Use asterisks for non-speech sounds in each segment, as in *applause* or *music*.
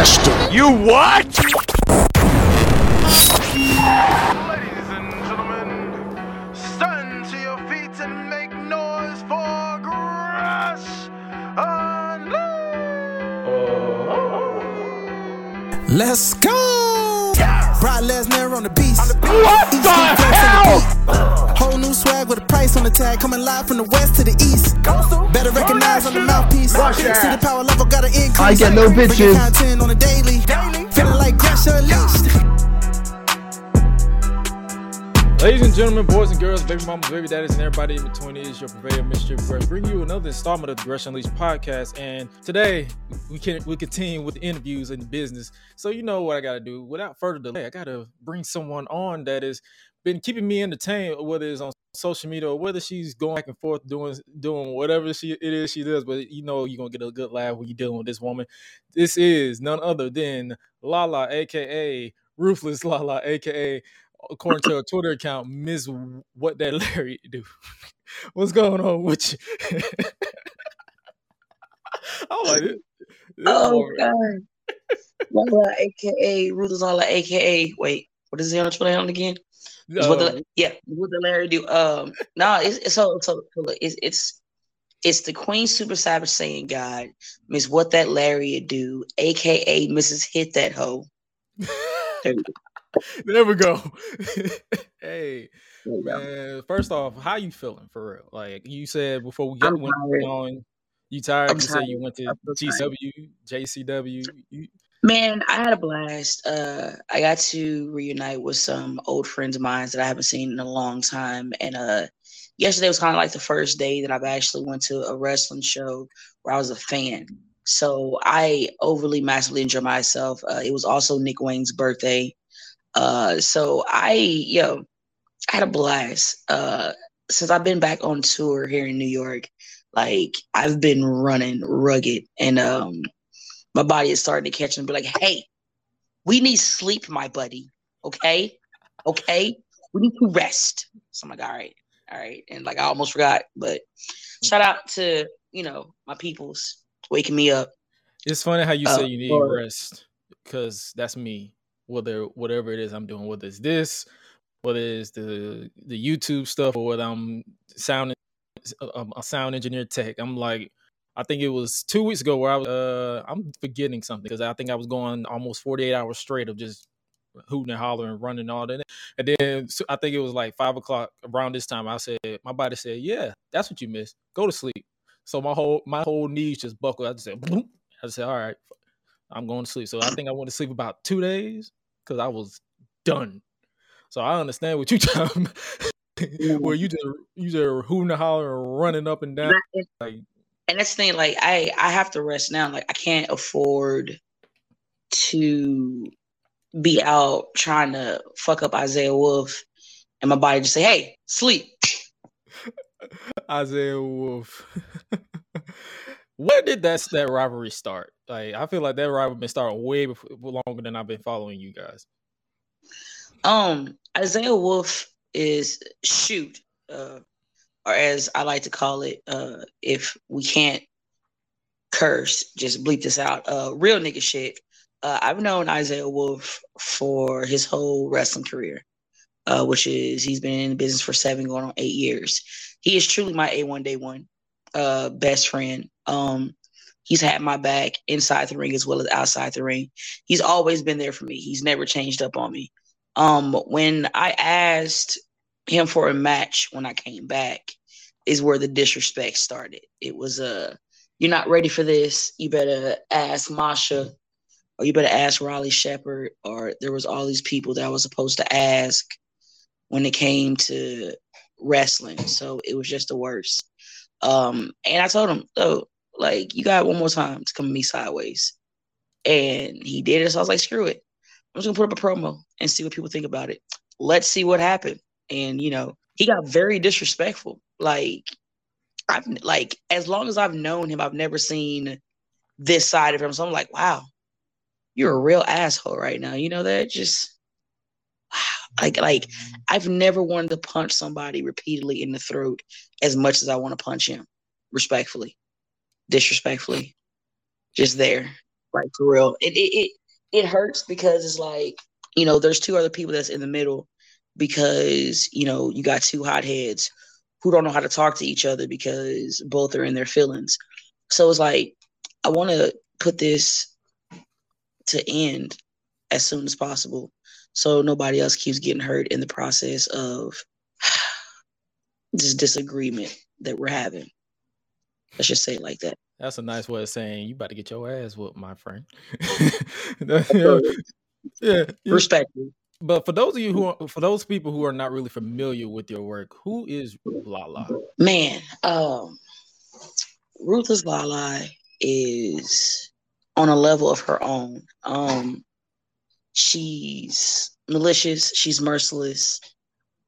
master. You what? Ladies and gentlemen, stand to your feet and make noise for Gresh Unleashed. Let's go! Brock Lesnar on the beast. What East the Coast West hell? on with a price on the tag, coming live from the west to the east. Better recognize on the mouthpiece. See the power level got an increase. I get no bitches. content on a daily. Feeling like Unleashed. Ladies and gentlemen, boys and girls, baby mamas, baby daddies, and everybody in between is your purveyor, Mr. Gresh, bringing you another installment of the Gresh Unleashed podcast. And today we can we continue with the interviews and the business. So you know what I got to do. Without further delay, I got to bring someone on that has been keeping me entertained, whether it's on social media or whether she's going back and forth doing doing whatever she it is she does. But you know you're gonna get a good laugh when you're dealing with this woman. This is none other than Lala, aka Ruthless Lala, aka according to her Twitter account, Miss What That *laughs* Larry Do. *laughs* What's going on with you? *laughs* I'm like, this, this Oh God. Lala, aka Ruthless Lala, aka wait, what is he on the Twitter handle again? Uh, the, yeah, what the Larry do? Um, no, it's, it's so so, look, it's it's it's the Queen Super Savage saying God, Miss What That Larry do, aka Mrs. Hit That Hoe. *laughs* There there we go. *laughs* hey, man. First off, how you feeling for real? Like you said before we I'm went on, you tired? I'm you said you went to I'm tired. JCW. You, Man, I had a blast. Uh, I got to reunite with some old friends of mine that I haven't seen in a long time, and uh, yesterday was kind of like the first day that I've actually went to a wrestling show where I was a fan. So I overly massively enjoyed myself. Uh, it was also Nick Wayne's birthday, uh, so I yo, I had a blast. Uh, since I've been back on tour here in New York, like I've been running rugged, and um my body is starting to catch and be like, hey, we need sleep, my buddy. Okay. Okay. We need to rest. So I'm like, all right. All right. And like I almost forgot, but shout out to, you know, my peoples waking me up. It's funny how you Uh, say you need or- rest because that's me. Whether whatever it is I'm doing, whether it's this, whether it's the the YouTube stuff, or whether I'm sound um, a sound engineer tech, I'm like, I think it was two weeks ago where I was. Uh, I'm forgetting something because I think I was going almost 48 hours straight of just hooting and hollering, running all that. And then so I think it was like five o'clock around this time. I said, my body said, "Yeah, that's what you missed. Go to sleep." So my whole my whole knees just buckled. I just said, Boom. I said, "All right, I'm going to sleep." So I think I went to sleep about two days because I was done. So I understand what you're *laughs* talking about, where you just you just hooting and hollering, running up and down. Like and that's the thing, like I I have to rest now. Like I can't afford to be out trying to fuck up Isaiah Wolf and my body just say, hey, sleep. *laughs* Isaiah Wolf. *laughs* Where did that that rivalry start? Like I feel like that rivalry been starting way before, longer than I've been following you guys. Um, Isaiah Wolf is shoot, uh, or as I like to call it, uh, if we can't curse, just bleep this out. Uh, real nigga shit. Uh, I've known Isaiah Wolf for his whole wrestling career, uh, which is he's been in the business for seven, going on eight years. He is truly my A1 day one, uh, best friend. Um, he's had my back inside the ring as well as outside the ring. He's always been there for me. He's never changed up on me. Um, when I asked him for a match when I came back, is where the disrespect started. It was uh, you're not ready for this. You better ask Masha, or you better ask Riley Shepard, or there was all these people that I was supposed to ask when it came to wrestling. So it was just the worst. Um, and I told him, oh, like you got one more time to come to me sideways, and he did it. So I was like, screw it. I'm just gonna put up a promo and see what people think about it. Let's see what happened. And you know, he got very disrespectful. Like I've like as long as I've known him, I've never seen this side of him. So I'm like, wow, you're a real asshole right now. You know that? Just wow. Like like I've never wanted to punch somebody repeatedly in the throat as much as I want to punch him. Respectfully. Disrespectfully. Just there. Like for real. It it it, it hurts because it's like, you know, there's two other people that's in the middle because, you know, you got two hotheads who don't know how to talk to each other because both are in their feelings. So it's like I want to put this to end as soon as possible so nobody else keeps getting hurt in the process of *sighs* this disagreement that we're having. Let's just say it like that. That's a nice way of saying you about to get your ass whooped, my friend. *laughs* yeah, respect. But for those of you who, are, for those people who are not really familiar with your work, who is Lala? Man, um, Ruthless Lala is on a level of her own. Um, she's malicious. She's merciless.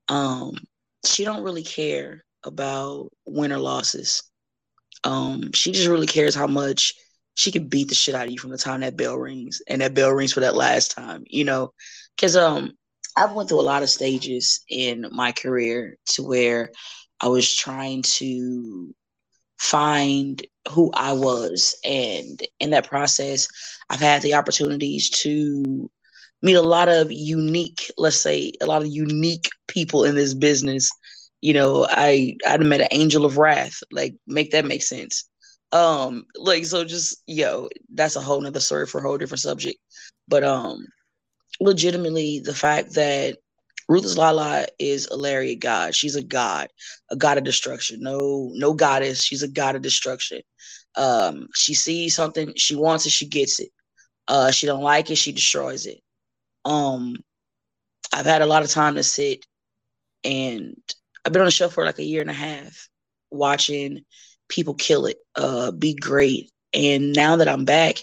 Um, she don't really care about win or losses. Um, she just really cares how much she can beat the shit out of you from the time that bell rings and that bell rings for that last time, you know, because um, I've went through a lot of stages in my career to where I was trying to find who I was, and in that process, I've had the opportunities to meet a lot of unique, let's say, a lot of unique people in this business you know, I I'd met an angel of wrath. Like, make that make sense. Um, like so just yo, that's a whole nother story for a whole different subject. But um legitimately the fact that Ruthless Lala is a lariat god. She's a god, a god of destruction. No, no goddess. She's a god of destruction. Um, she sees something, she wants it, she gets it. Uh, she don't like it, she destroys it. Um, I've had a lot of time to sit and I've been on the show for like a year and a half, watching people kill it, uh, be great. And now that I'm back,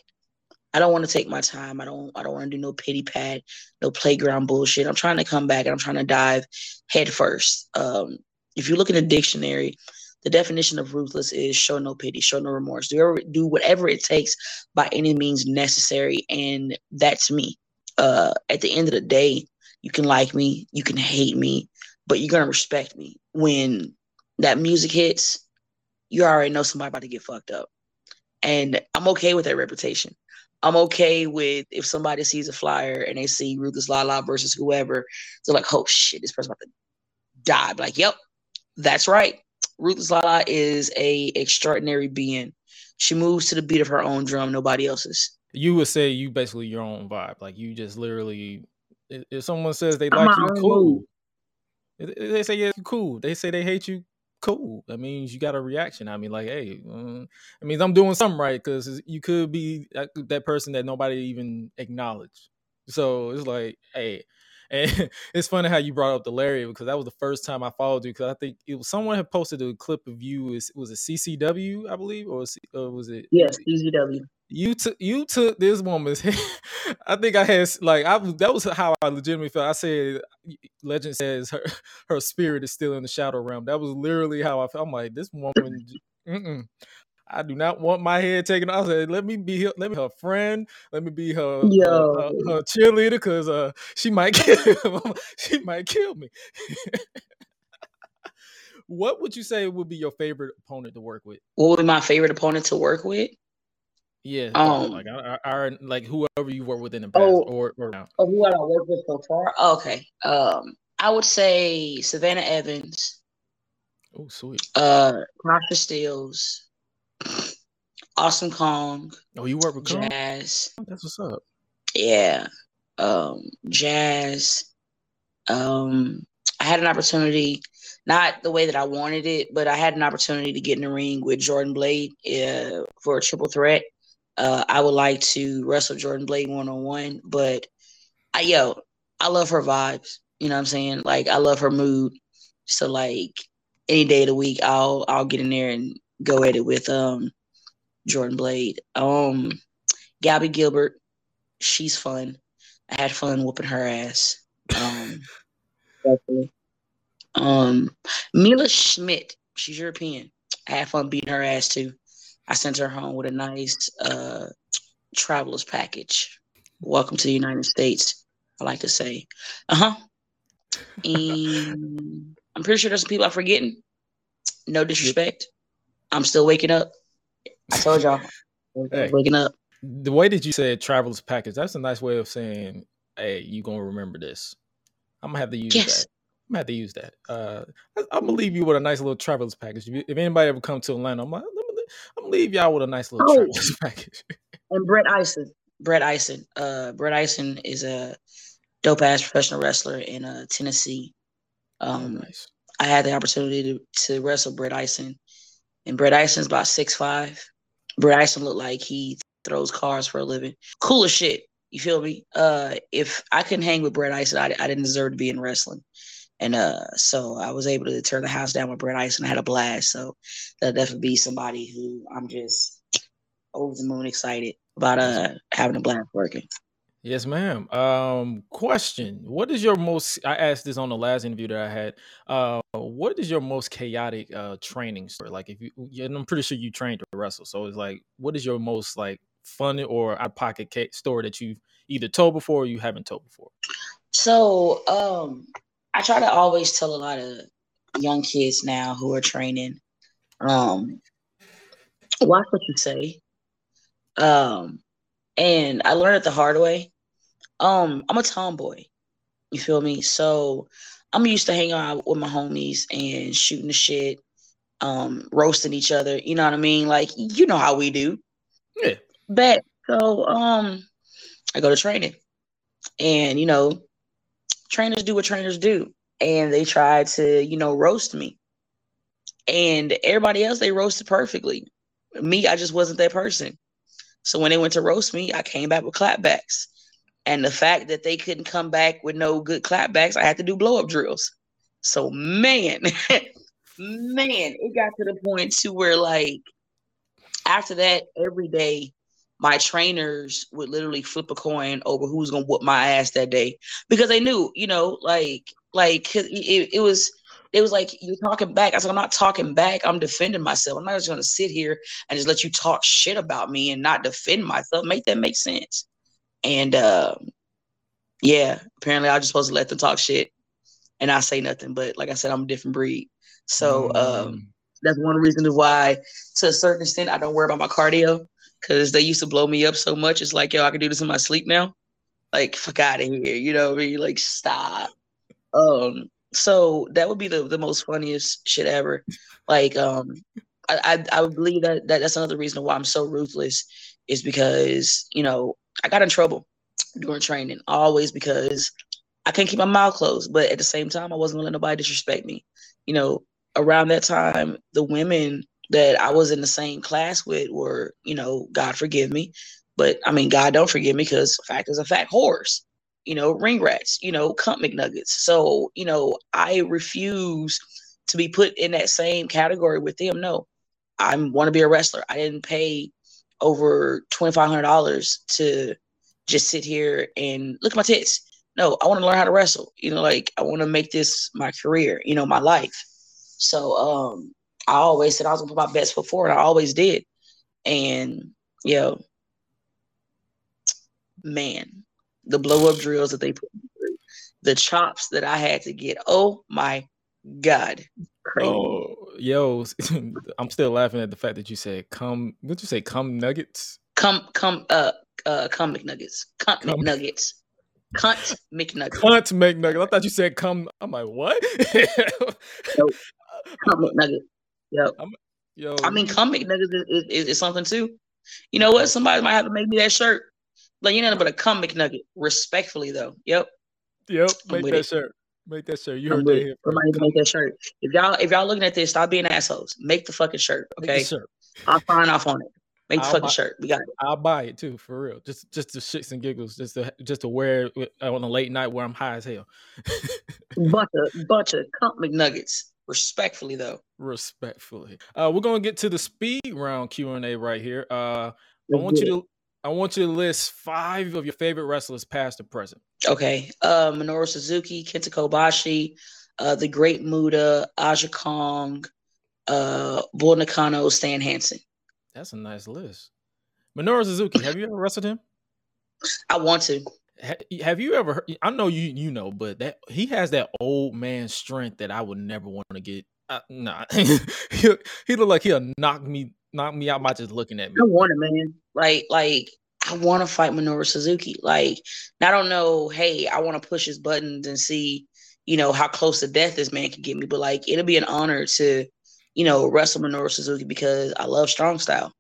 I don't want to take my time. I don't. I don't want to do no pity pad, no playground bullshit. I'm trying to come back and I'm trying to dive head first. Um, if you look in the dictionary, the definition of ruthless is show no pity, show no remorse, do do whatever it takes by any means necessary, and that's me. Uh, at the end of the day, you can like me, you can hate me, but you're gonna respect me when that music hits. You already know somebody about to get fucked up, and I'm okay with that reputation. I'm okay with if somebody sees a flyer and they see Ruthless Lala versus whoever, they're like, "Oh shit, this person about to die." like, "Yep, that's right." Ruthless Lala is a extraordinary being. She moves to the beat of her own drum, nobody else's. You would say you basically your own vibe. Like you just literally, if someone says they like you, cool. They say yeah, cool. They say they hate you, cool. That means you got a reaction. I mean, like, hey, uh, I mean, I'm doing something right because you could be that, that person that nobody even acknowledged. So it's like, hey, *laughs* and it's funny how you brought up the Larry because that was the first time I followed you because I think it was someone had posted a clip of you. It was it CCW, I believe, or was it? Yes, CCW you took you took this woman's *laughs* head. I think I had like I that was how I legitimately felt. I said legend says her *laughs* her spirit is still in the shadow realm. That was literally how I felt. I'm like this woman mm-mm. I do not want my head taken off. I said, let me be her, let me her friend. Let me be her, her, her, her cheerleader because uh, she might *laughs* kill she might kill me. what would you say would be your favorite opponent to work with? What would be my favorite opponent to work with? Yeah, um, like I, I, like whoever you work with in the past, oh, or or now. Oh, who I worked with so far? Okay, um, I would say Savannah Evans. Oh, sweet. Uh, Tasha Steelz, Awesome Kong. Oh, you work with Jazz. Kong? That's what's up. Yeah, um, Jazz. Um, I had an opportunity, not the way that I wanted it, but I had an opportunity to get in the ring with Jordan Blade uh, for a triple threat. Uh, I would like to wrestle Jordan Blade one on one, but I yo, I love her vibes. You know what I'm saying? Like I love her mood. So like any day of the week, I'll I'll get in there and go at it with um Jordan Blade. Um, Gabby Gilbert, she's fun. I had fun whooping her ass. Um. Um, Mila Schmidt, she's European. I had fun beating her ass too. I sent her home with a nice uh, traveler's package. Welcome to the United States. I like to say, uh huh. And *laughs* I'm pretty sure there's some people I'm forgetting. No disrespect. I'm still waking up. I told y'all, hey. waking up. the way that you said traveler's package, that's a nice way of saying, hey, you gonna remember this. I'm gonna have to use Yes. that. I'm gonna have to use that. Uh, I'm gonna leave you with a nice little traveler's package. If, you- if anybody ever come to Atlanta, I'm, like, I'm gonna leave y'all with a nice little Oh. *laughs* package. And Brett Ison. Brett Ison. Uh, Brett Ison is a dope ass professional wrestler in uh, Tennessee. Um, nice. I had the opportunity to, to wrestle Brett Ison, and Brett Ison's about six five. Brett Ison looked like he throws cars for a living. Cool as shit. You feel me? Uh, if I couldn't hang with Brett Ison, I, I didn't deserve to be in wrestling. And uh, so I was able to turn the house down with Brett Ison. I had a blast. So that definitely be somebody who I'm just over the moon excited about uh having a blast working. Yes, ma'am. Um, question: What is your most? I asked this on the last interview that I had. Uh, what is your most chaotic uh training story? Like, if you, and I'm pretty sure you trained to wrestle, so it's like, what is your most like funny or out pocket story that you've either told before or you haven't told before? So um I try to always tell a lot of young kids now who are training, um, watch what you say. Um, and I learned it the hard way. Um, I'm a tomboy. You feel me? So I'm used to hanging out with my homies and shooting the shit, um, roasting each other. You know what I mean? Like you know how we do. Yeah. But So um I go to training. And you know, trainers do what trainers do. And they try to, you know, roast me. And everybody else they roasted perfectly. Me, I just wasn't that person. So when they went to roast me, I came back with clapbacks. And the fact that they couldn't come back with no good clapbacks, I had to do blow up drills. So man, *laughs* man, it got to the point to where like after that, every day my trainers would literally flip a coin over who's gonna whoop my ass that day because they knew, you know, like like it, it was it was like you're talking back. I said, like, I'm not talking back. I'm defending myself. I'm not just gonna sit here and just let you talk shit about me and not defend myself. Make that make sense. And um, yeah, apparently I'm just supposed to let them talk shit and I say nothing. But like I said, I'm a different breed. So um, Mm. that's one reason why, to a certain extent, I don't worry about my cardio because they used to blow me up so much. It's like, yo, I can do this in my sleep now. Like, fuck out of here. You know what I mean? Like, stop. Um, so that would be the, the most funniest shit ever. Like, um, I, I I believe that, that that's another reason why I'm so ruthless is because, you know, I got in trouble during training, always because I couldn't keep my mouth closed. But at the same time, I wasn't gonna let nobody disrespect me. You know, around that time, the women that I was in the same class with were, you know, God forgive me, but I mean, God don't forgive me because fact is a fact, whores, you know, ring rats, you know, cunt McNuggets. So, you know, I refuse to be put in that same category with them. No, I want to be a wrestler. I didn't pay over twenty five hundred dollars to just sit here and look at my tits. No, I want to learn how to wrestle. You know, like I want to make this my career. You know, my life. So, um, I always said I was gonna put my best foot forward. I always did. And yo, man, the blow up drills that they put me through, the chops that I had to get. Oh my god, crazy. Oh, yo, *laughs* I'm still laughing at the fact that you said come. What'd you say? Come nuggets. Come, come, uh, uh, come McNuggets, cunt Cum- McNuggets, cunt McNuggets, Cunt McNugget. I thought you said come. I'm like, what? *laughs* cunt McNuggets. Yep. I'm, Yo, I mean, cum McNuggets is, is, is something too. You know what? Somebody might have to make me that shirt. Like you know, but a cum McNugget, respectfully though. Yep. Yep, make that it. shirt. Make that shirt. You I'm heard that here. Somebody make that shirt. If y'all if y'all looking at this, stop being assholes. Make the fucking shirt. Okay. shirt. I'll sign off on it. Make the I'll fucking buy- shirt. We got it. I'll buy it too, for real. Just just to shits and giggles, just to just to wear it on a late night where I'm high as hell. *laughs* Bunch of bunch of McNuggets. Respectfully though. Respectfully, uh, we're gonna get to the speed round Q and A right here. Uh, I want you to I want you to list five of your favorite wrestlers, past or present. Okay. Uh Minoru Suzuki, Kenta Kobashi, uh the Great Muta, Aja Kong, uh Bull Nakano, Stan Hansen. That's a nice list. Minoru Suzuki, have you ever wrestled him? I want to. Ha- Have you ever? Heard, I know you you know, but that he has that old man strength that I would never want to get. Uh, nah, *laughs* he he look like he'll knock me knock me out by just looking at me. I want it, man. Like, like I want to fight Minoru Suzuki. Like, I don't know, hey, I want to push his buttons and see, you know, how close to death this man can get me. But like, it'll be an honor to, you know, wrestle Minoru Suzuki because I love strong style.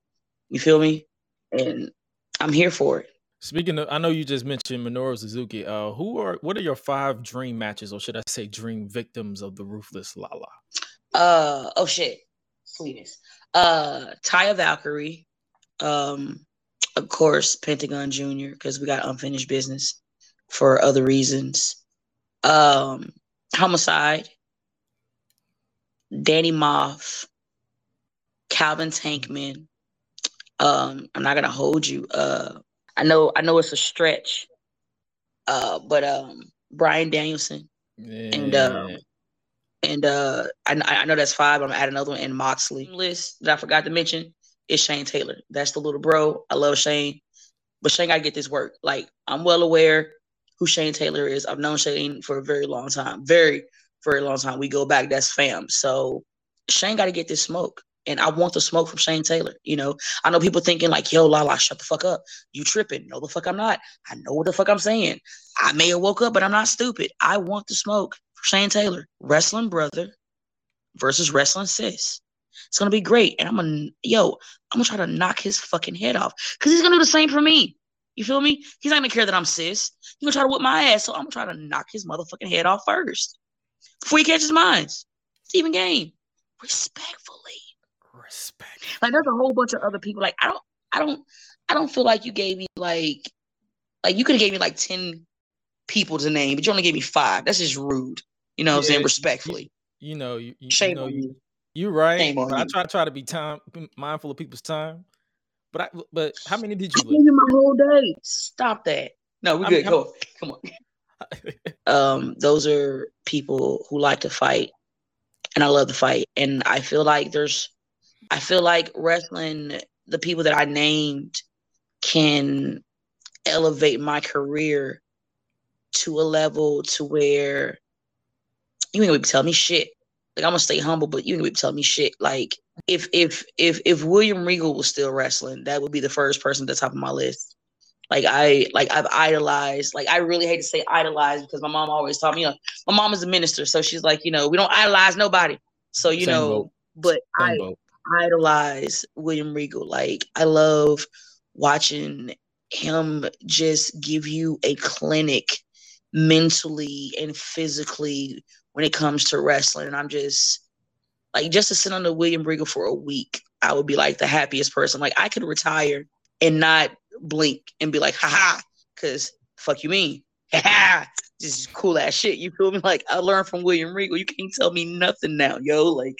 You feel me? And I'm here for it. Speaking of, I know you just mentioned Minoru Suzuki. Uh, who are what are your five dream matches, or should I say, dream victims of the ruthless Lala? Uh oh shit, sweetest. Uh, Taya Valkyrie, um, of course Pentagon Junior because we got unfinished business for other reasons. Um, Homicide, Danny Moff, Calvin Tankman. Um, I'm not gonna hold you. Uh, I know I know it's a stretch, uh, but um, Bryan Danielson Yeah. and um, and uh, I, I know that's five. I'm gonna add another one in Moxley list that I forgot to mention is Shane Taylor. That's the little bro. I love Shane, but Shane gotta get this work. Like I'm well aware who Shane Taylor is. I've known Shane for a very long time, very very long time. We go back. That's fam. So Shane got to get this smoke. And I want the smoke from Shane Taylor. You know, I know people thinking like, "Yo, Lala, shut the fuck up. You tripping? No, the fuck I'm not. I know what the fuck I'm saying. I may have woke up, but I'm not stupid. I want the smoke for Shane Taylor, wrestling brother versus wrestling sis. It's gonna be great, and I'm gonna yo, I'm gonna try to knock his fucking head off because he's gonna do the same for me. You feel me? He's not gonna care that I'm sis. He's gonna try to whip my ass, so I'm gonna try to knock his motherfucking head off first before he catches mine. It's even game, respectfully. Respect. Like there's a whole bunch of other people. Like I don't, I don't, I don't feel like you gave me like, like you could have gave me like ten people to name, but you only gave me five. That's just rude. You know what I'm saying? Respectfully. You know, you, you, you Shame know, on you, you. you're right. Shame on I you. try try to be time mindful of people's time. But I, but how many did I you gave you my whole day. Stop that. No, we I good. mean, Go. Come on. *laughs* Um, those are people who like to fight, and I love to fight. And I feel like there's, I feel like wrestling, the people that I named, can elevate my career to a level to where you ain't gonna be tell me shit. Like I'm gonna stay humble, but you ain't gonna be tell me shit. Like if if if if William Regal was still wrestling, that would be the first person at the top of my list. Like I like I've idolized. Like I really hate to say idolize because my mom always taught me. You know, my mom is a minister, so she's like, you know, we don't idolize nobody. So you Same know, boat. but Same I boat. Idolize William Regal. Like I love watching him just give you a clinic mentally and physically when it comes to wrestling. And I'm just like just to sit under William Regal for a week, I would be like the happiest person. Like I could retire and not blink and be like, haha, because fuck you mean. Ha This is cool ass shit. You feel me? Like I learned from William Regal. You can't tell me nothing now, yo. Like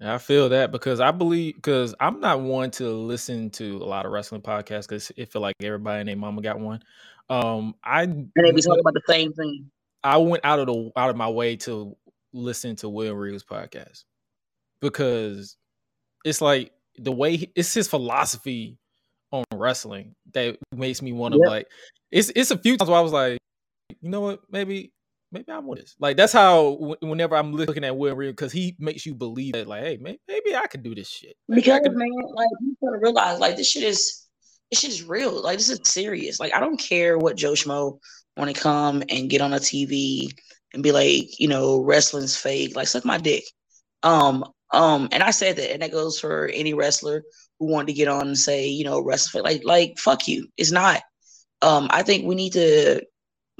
I feel that because I believe because I'm not one to listen to a lot of wrestling podcasts because it feel like everybody and their mama got one. Um, I and they be talking about the same thing. I went out of the out of my way to listen to William Regal's podcast because it's like the way he, it's his philosophy on wrestling that makes me want to Yep. like. It's it's a few times where I was like, you know what, maybe maybe I want this. Like that's how wh- whenever I'm looking at William Regal because he makes you believe that like, hey, maybe, maybe I could do this shit. Maybe Because could. man, like you gotta realize, like this shit is this shit is real. Like this is serious. Like I don't care what Joe Schmo want to come and get on a TV and be like, you know, wrestling's fake. Like suck my dick. Um, um, and I said that, and that goes for any wrestler who wanted to get on and say, you know, wrestling. Like, like fuck you. It's not. Um, I think we need to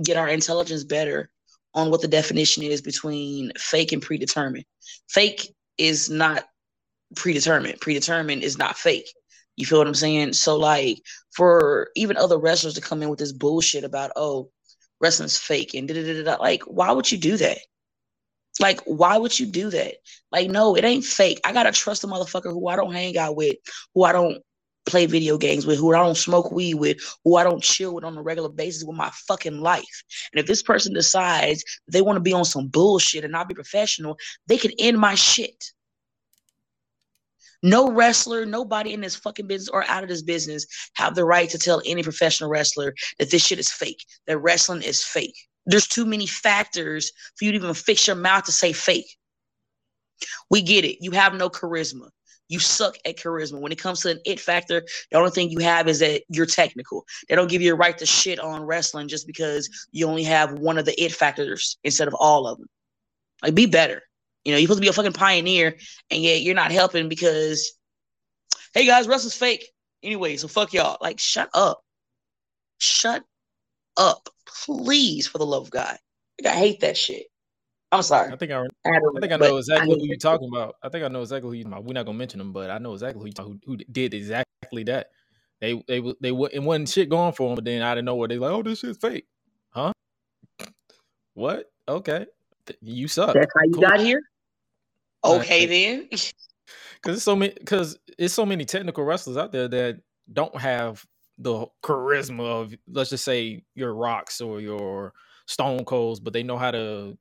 get our intelligence better on what the definition is between fake and predetermined. Fake is not predetermined. Predetermined is not fake. You feel what I'm saying? So like for even other wrestlers to come in with this bullshit about oh wrestling's fake and da da da like why would you do that? Like why would you do that? Like no, it ain't fake. I gotta trust a motherfucker who I don't hang out with, who I don't play video games with, who I don't smoke weed with, who I don't chill with on a regular basis with my fucking life. And if this person decides they want to be on some bullshit and not be professional, they can end my shit. No wrestler, nobody in this fucking business or out of this business have the right to tell any professional wrestler that this shit is fake, that wrestling is fake. There's too many factors for you to even fix your mouth to say fake. We get it. You have no charisma. You suck at charisma. When it comes to an it factor, the only thing you have is that you're technical. They don't give you a right to shit on wrestling just because you only have one of the it factors instead of all of them. Like, be better. You know, you're supposed to be a fucking pioneer, and yet you're not helping because, hey guys, wrestling's fake. Anyway, so fuck y'all. Like, shut up. Shut up. Please, for the love of God. Like, I hate that shit. I'm sorry. I think I, I, had to- I think I know exactly hate who you're talking about. I think I know exactly who you're talking about. We're not gonna mention them, but I know exactly who you talk, who, who did exactly that. They they w- they w- it wasn't shit going for them, but then out of nowhere they like, oh, this shit's fake, huh? What? Okay, you suck. That's how you Cool. got here? Right. Okay, then. *laughs* Because it's so many because it's so many technical wrestlers out there that don't have the charisma of let's just say your rocks or your stone colds, but they know how to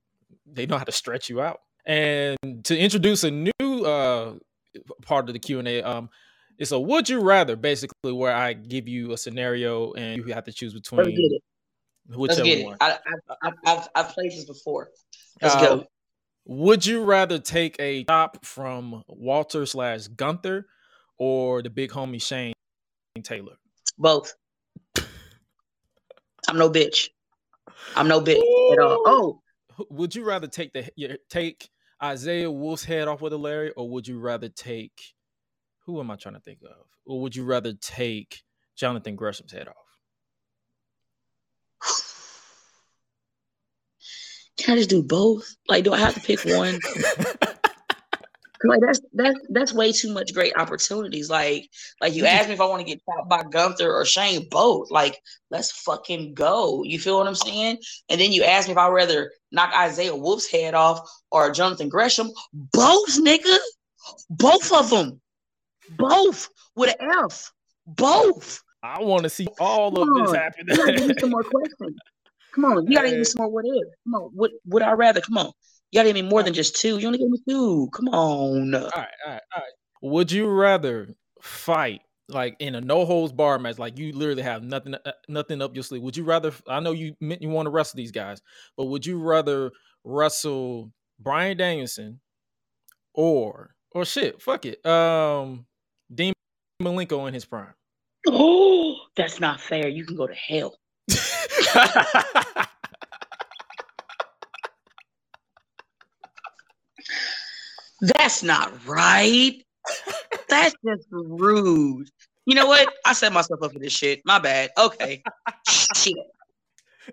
they know how to stretch you out. And to introduce a new uh part of the Q and A, um, it's a would you rather basically where I give you a scenario and you have to choose between. Let's between get it. Let's get it. one. I, I, I, I've, I've played this before. Let's Uh, go. Would you rather take a chop from Walter slash Gunther or the big homie Shane Taylor? Both. *laughs* I'm no bitch. I'm no bitch at all. Oh, Who- Would you rather take the take Isaiah Wolf's head off with a Larry, or would you rather take who am I trying to think of? Or would you rather take Jonathan Gresham's head off? can I just do both? Like, do I have to pick one? *laughs* Like that's that's that's way too much great opportunities. Like like you asked me if I want to get chopped by Gunther or Shane both. Like let's fucking go. You feel what I'm saying? And then you asked me if I'd rather knock Isaiah Wolf's head off or Jonathan Gresham. Both, nigga. Both of them. Both with an F. Both. I want to see all of Come this on. happen. You gotta give me *laughs* some more questions. Come on, you gotta give me some more what if. Come on, what would I rather? Come on. You gotta give me more than just two. You only gave me two. Come on. all right, all right, all right. Would you rather fight like in a no holds bar match, like you literally have nothing, uh, nothing up your sleeve? Would you rather? I know you meant you want to wrestle these guys, but would you rather wrestle Bryan Danielson or or shit? Fuck it, um, Dean Malenko in his prime. Oh, *gasps* that's not fair. You can go to hell. *laughs* That's not right. That's just rude. You know what? I set myself up for this shit. My bad. Okay. shit.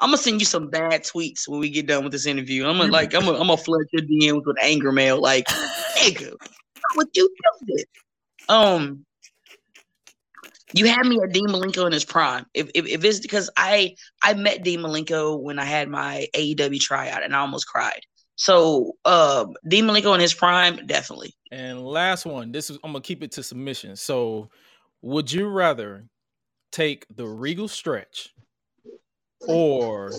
I'm gonna send you some bad tweets when we get done with this interview. I'm gonna like I'm gonna, I'm gonna flood your DMs with anger mail. Like, nigga, why would you do this? Um, you had me at Dean Malenko in his prime. If, if if it's because I I met Dean Malenko when I had my AEW tryout and I almost cried. So um Dean Malenko in his prime, definitely. And last one. This is I'm gonna keep it to submission. So, would you rather take the Regal stretch or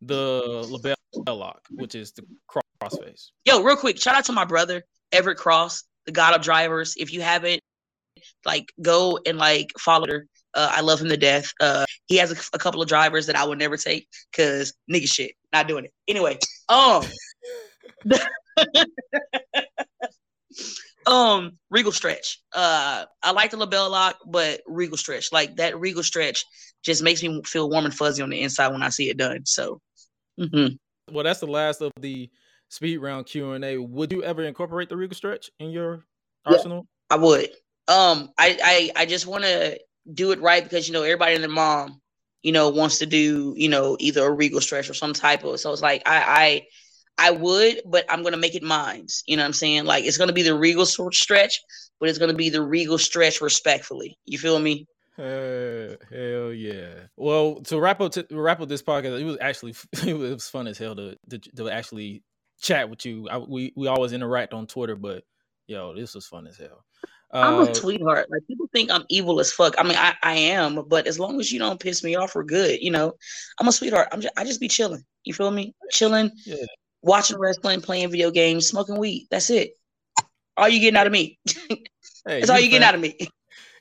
the LeBell lock, which is the crossface? Yo, real quick, shout out to my brother Everett Cross, the God of Drivers. If you haven't, like, go and like follow her. Uh, I love him to death. Uh, he has a, a couple of drivers that I would never take because nigga shit, not doing it. Anyway, um, *laughs* um, Regal stretch. Uh, I like the LeBell lock, but Regal stretch, like that Regal stretch, just makes me feel warm and fuzzy on the inside when I see it done. So, mhm. Well, that's the last of the speed round Q and A. Would you ever incorporate the Regal stretch in your Yeah. arsenal? I would. Um, I I, I just want to do it right because you know everybody and their mom, you know, wants to do you know either a regal stretch or some type of. So it's like I I I would, but I'm gonna make it mine. You know what I'm saying? Like it's gonna be the regal stretch, but it's gonna be the regal stretch respectfully. You feel me? Uh, hell yeah! Well, to wrap up to wrap up this podcast, it was actually *laughs* it was fun as hell to to, to actually chat with you. I, we we always interact on Twitter, but yo, this was fun as hell. I'm Uh, a sweetheart. Like people think I'm evil as fuck. I mean, I, I am, but as long as you don't piss me off, we're good. You know, I'm a sweetheart. I'm just I just be chilling. You feel me? Chilling, Yeah. watching wrestling, playing video games, smoking weed. That's it. All you getting out of me. *laughs* hey, That's all you getting fam- out of me. *laughs*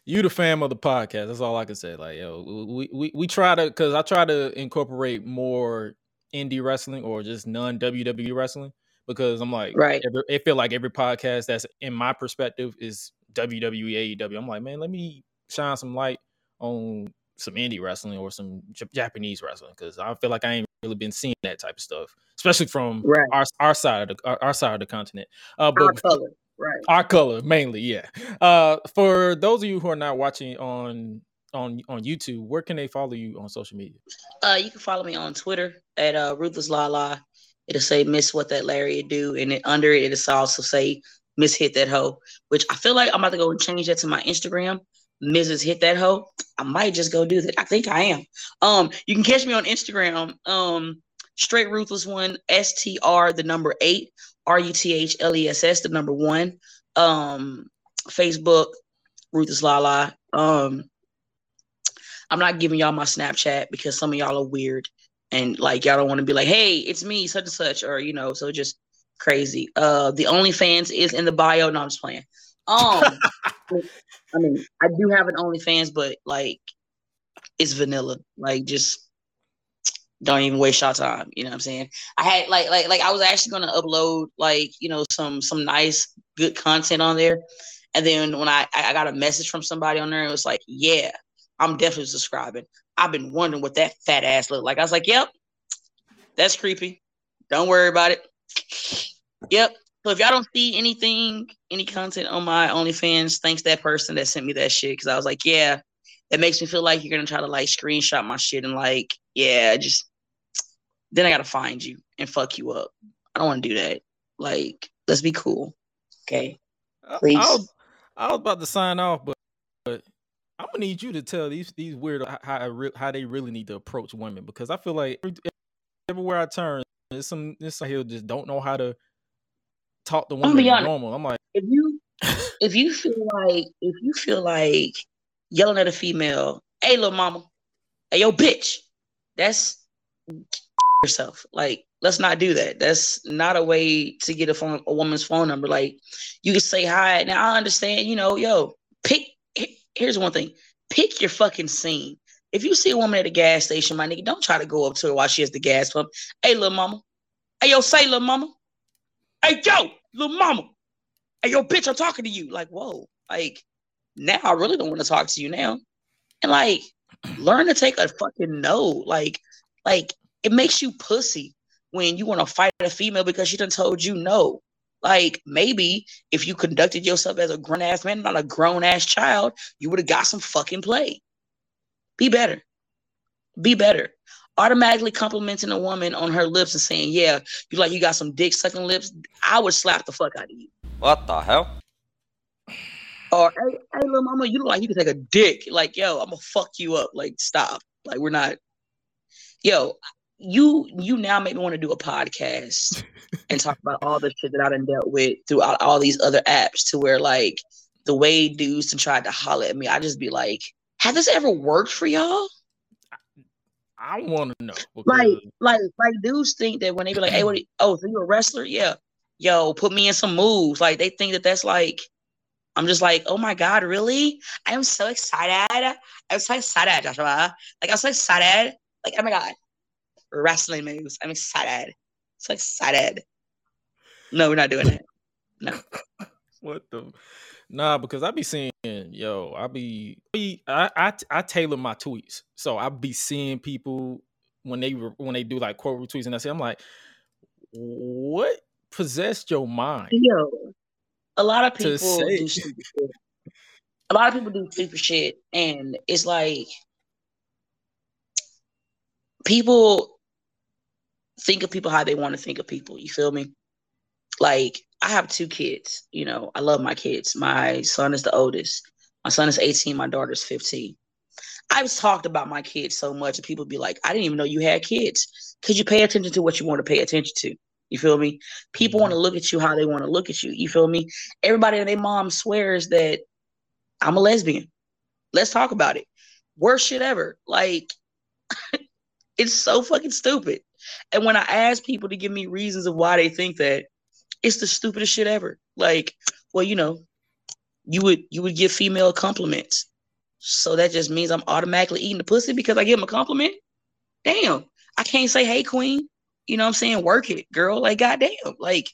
You the fam of the podcast. That's all I can say. Like yo, we we we try to because I try to incorporate more indie wrestling or just non WWE wrestling. because I'm like, Right. every, it feel like every podcast that's in my perspective is WWE, AEW. I'm like, man, let me shine some light on some indie wrestling or some J- Japanese wrestling because I feel like I ain't really been seeing that type of stuff, especially from Right. our our side of the our, our side of the continent. Uh, Our color. Right. our color mainly, yeah. Uh, for those of you who are not watching on on on YouTube, where can they follow you on social media? Uh, you can follow me on Twitter at uh, Ruthless Lala. It'll say Miss What That Larry Do, and then under it, it'll also say Miss Hit That Hoe. Which I feel like I'm about to go and change that to my Instagram, Mrs. Hit That Hoe. I might just go do that. I think I am. Um, you can catch me on Instagram. Um, straight ruthless one, S T R the number eight, R U T H L E S S the number one. Um, Facebook, Ruthless Lala. Um, I'm not giving y'all my Snapchat because some of y'all are weird and like y'all don't want to be like, hey, it's me, such and such, or you know, so just crazy. Uh the OnlyFans is in the bio. No, I'm just playing. Um *laughs* I mean, I do have an OnlyFans, but like it's vanilla. Like just don't even waste your time. You know what I'm saying? I had like like like I was actually gonna upload like, you know, some some nice good content on there. And then when I I got a message from somebody on there, it was like, yeah, I'm definitely subscribing. I've been wondering what that fat ass looked like. I was like, yep, that's creepy. Don't worry about it. Yep. So if y'all don't see anything, any content on my OnlyFans, thanks that person that sent me that shit. Cause I was like, yeah, it makes me feel like you're gonna try to like screenshot my shit and like, yeah, just then I gotta find you and fuck you up. I don't wanna do that. Like, let's be cool. Okay. I- Please. I, was, I was about to sign off, but, but I'm gonna need you to tell these these weird how how they really need to approach women because I feel like every- everywhere I turn, there's some this some here just don't know how to talk to women normal. I'm like, if you if you feel like if you feel like yelling at a female, hey little mama, hey yo bitch, that's yourself. Like, let's not do that. That's not a way to get a phone a woman's phone number. Like, you can say hi. Now I understand, you know, yo, pick here's one thing. Pick your fucking scene. If you see a woman at a gas station, my nigga, don't try to go up to her while she has the gas pump. Hey, little mama. Hey, yo, say, little mama. Hey, yo, little mama hey yo bitch i'm talking to you. Like whoa like now i really don't want to talk to you now. And like *clears throat* learn to take a fucking no. Like like it makes you pussy when you want to fight a female because she done told you no. Like maybe if you conducted yourself as a grown ass man not a grown ass child you would have got some fucking play. Be better. Be better automatically complimenting a woman on her lips and saying yeah you like you got some dick sucking lips i would slap the fuck out of you What the hell? or hey, hey, little mama, you look like you can take a dick. Like, yo, I'm gonna fuck you up. Like, stop. Like, we're not. Yo, you you now make me want to do a podcast *laughs* and talk about all the shit that I done dealt with throughout all these other apps. To where like the way dudes and tried to holler at me, I just be like, have this ever worked for y'all? I want to know Like, like, like dudes think that when they be like, hey, what? you- *clears throat* oh, so you a wrestler? Yeah. Yo, put me in some moves. Like they think that that's like. I'm just like, oh my god, really? I am so excited. I'm so excited, Joshua. Like I'm so excited. Like oh my god, wrestling moves. I'm excited. So excited. No, we're not doing it. No. *laughs* what the nah because I be seeing yo I be, be I, I I tailor my tweets so I be seeing people when they when they do like quote retweets and I say I'm like what possessed your mind Yo, a lot of people say- do stupid shit. A lot of people do stupid shit, and it's like people think of people how they want to think of people. You feel me? Like I have two kids. You know, I love my kids. My son is the oldest. My son is 18. My daughter's 15. I've talked about my kids so much, and people be like, "I didn't even know you had kids." Because you pay attention to what you want to pay attention to. You feel me? People mm-hmm. want to look at you how they want to look at you. You feel me? Everybody and their mom swears that I'm a lesbian. Let's talk about it. Worst shit ever. Like, *laughs* it's so fucking stupid. And when I ask people to give me reasons of why they think that, it's the stupidest shit ever. Like, well, you know, you would you would give female compliments. So that just means I'm automatically eating the pussy because I give them a compliment. Damn, I can't say, "Hey, queen." You know what I'm saying? Work it, girl. Like, goddamn. Like,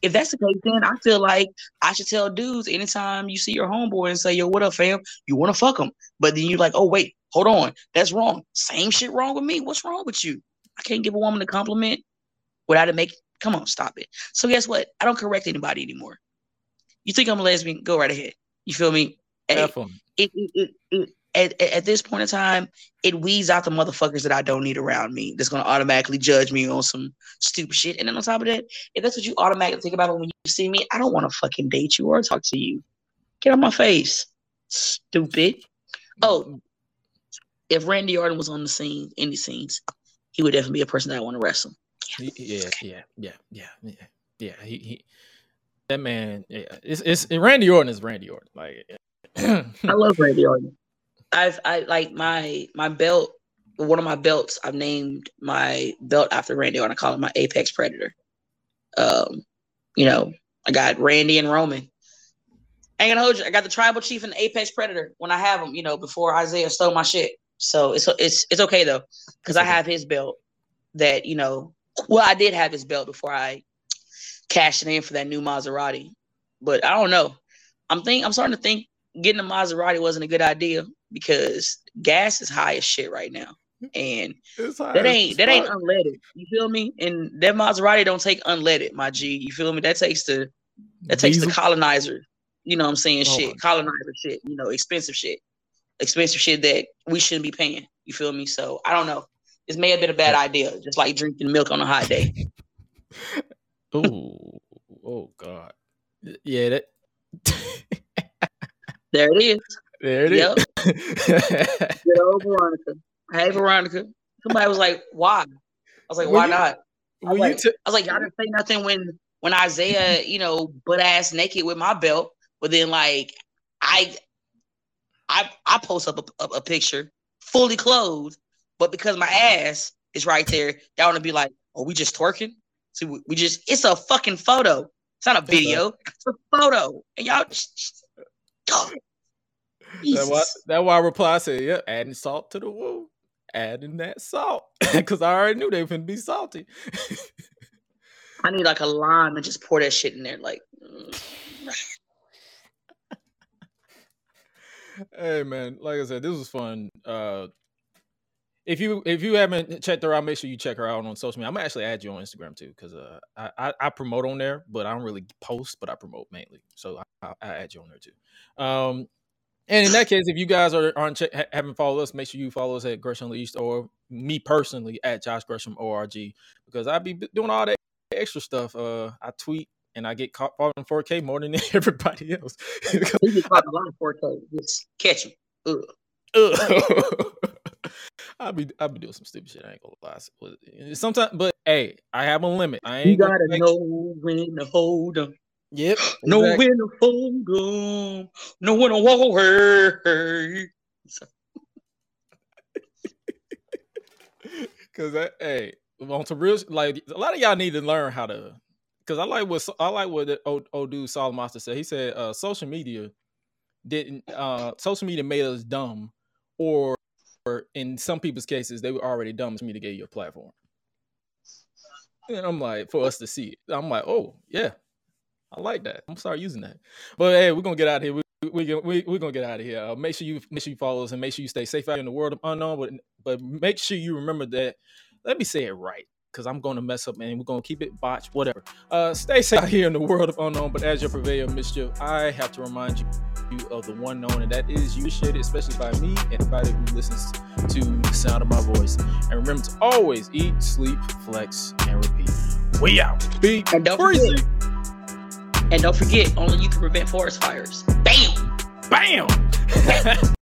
if that's the case, then I feel like I should tell dudes anytime you see your homeboy and say, yo, what up, fam? You want to fuck him. But then you're like, oh, wait, hold on. That's wrong. Same shit wrong with me. What's wrong with you? I can't give a woman a compliment without it make come on, stop it. So guess what? I don't correct anybody anymore. You think I'm a lesbian? Go right ahead. You feel me? Hey, it, it, it, at, at this point in time, it weeds out the motherfuckers that I don't need around me that's gonna automatically judge me on some stupid shit. And then on top of that, if that's what you automatically think about when you see me, I don't want to fucking date you or talk to you. Get on my face, stupid. Oh, if Randy Orton was on the scene, any scenes, he would definitely be a person that I want to wrestle. Yeah, yeah, yeah, yeah, yeah, yeah. He, he that man. Yeah, it's it's Randy Orton is Randy Orton. Like, *clears throat* I love Randy Orton. I've I like my my belt. One of my belts, I've named my belt after Randy Orton. I call it my Apex Predator. Um, you know, I got Randy and Roman. I ain't gonna hold you. I got the tribal chief and the Apex Predator when I have them. You know, before Isaiah stole my shit. So it's it's it's okay though, because I have his belt. That you know, well, I did have his belt before I cashed it in for that new Maserati. But I don't know. I'm think I'm starting to think getting a Maserati wasn't a good idea because gas is high as shit right now. And that ain't that ain't unleaded. You feel me? And that Maserati don't take unleaded, my G. You feel me? That takes the that takes Diesel? the colonizer. You know what I'm saying? Oh, shit. Colonizer shit. You know, expensive shit. Expensive shit that we shouldn't be paying. You feel me? So I don't know. This may have been a bad idea, just like drinking milk on a hot day. *laughs* oh, oh God. Yeah, that *laughs* there it is. There it yep. is. Good old Veronica. Hey, Veronica. Somebody was like, "Why?" I was like, "Why you, not?" I was like, t- I was like, "Y'all didn't say nothing when when Isaiah, mm-hmm. you know, butt ass naked with my belt." But then, like, I I I post up a, a, a picture fully clothed, but because my ass is right there, y'all want to be like, "Oh, we just twerking?" See, we, we just it's a fucking photo. It's not a video. It's a photo, and y'all. Just, that's why, that why I reply I said, yeah, adding salt to the wound. Adding that salt. *laughs* Cause I already knew they were gonna be salty. I need like a lime and just pour that shit in there. Like mm. *laughs* Hey man, like I said, this was fun. Uh if you if you haven't checked her out, make sure you check her out on social media. I'm gonna actually add you on Instagram too, because uh, I, I, I promote on there, but I don't really post, but I promote mainly. So I, I add you on there too. Um, and in that case, if you guys are aren't che- haven't followed us, make sure you follow us at Gresh Unleashed or me personally at Josh Gresham ORG because I be doing all that extra stuff. Uh, I tweet and I get caught in 4K more than *laughs* everybody else. you get caught in 4K, just catch him. *laughs* *laughs* I'll be I'll be doing some stupid shit. I ain't gonna lie. Sometimes, but hey, I have a limit. I ain't. You gotta know when to hold them. Yep. *gasps* Know exactly. when to hold them. Know when to walk away. *laughs* Cause that, hey, on some real like a lot of y'all need to learn how to. Cause I like what I like what old, old dude Solomon Monster said. He said uh, social media didn't. uh Social media made us dumb, or, or in some people's cases, they were already dumb for me to get you a platform. And I'm like, for us to see it, I'm like, oh yeah, I like that. I'm start using that. But hey, we're gonna get out of here. We we we we're gonna get out of here. Uh, make sure you make sure you follow us and make sure you stay safe out in the world of unknown. But but make sure you remember that. Let me say it right because I'm going to mess up and we're going to keep it botched, whatever. Uh, stay safe out *laughs* here in the world of unknown. But as your purveyor of mischief, I have to remind you of the one known, and that is you shit, especially by me and anybody who listens to the sound of my voice. And remember to always eat, sleep, flex, and repeat. We out. Be and don't crazy. Forget, and don't forget, only you can prevent forest fires. Bam! Bam! *laughs*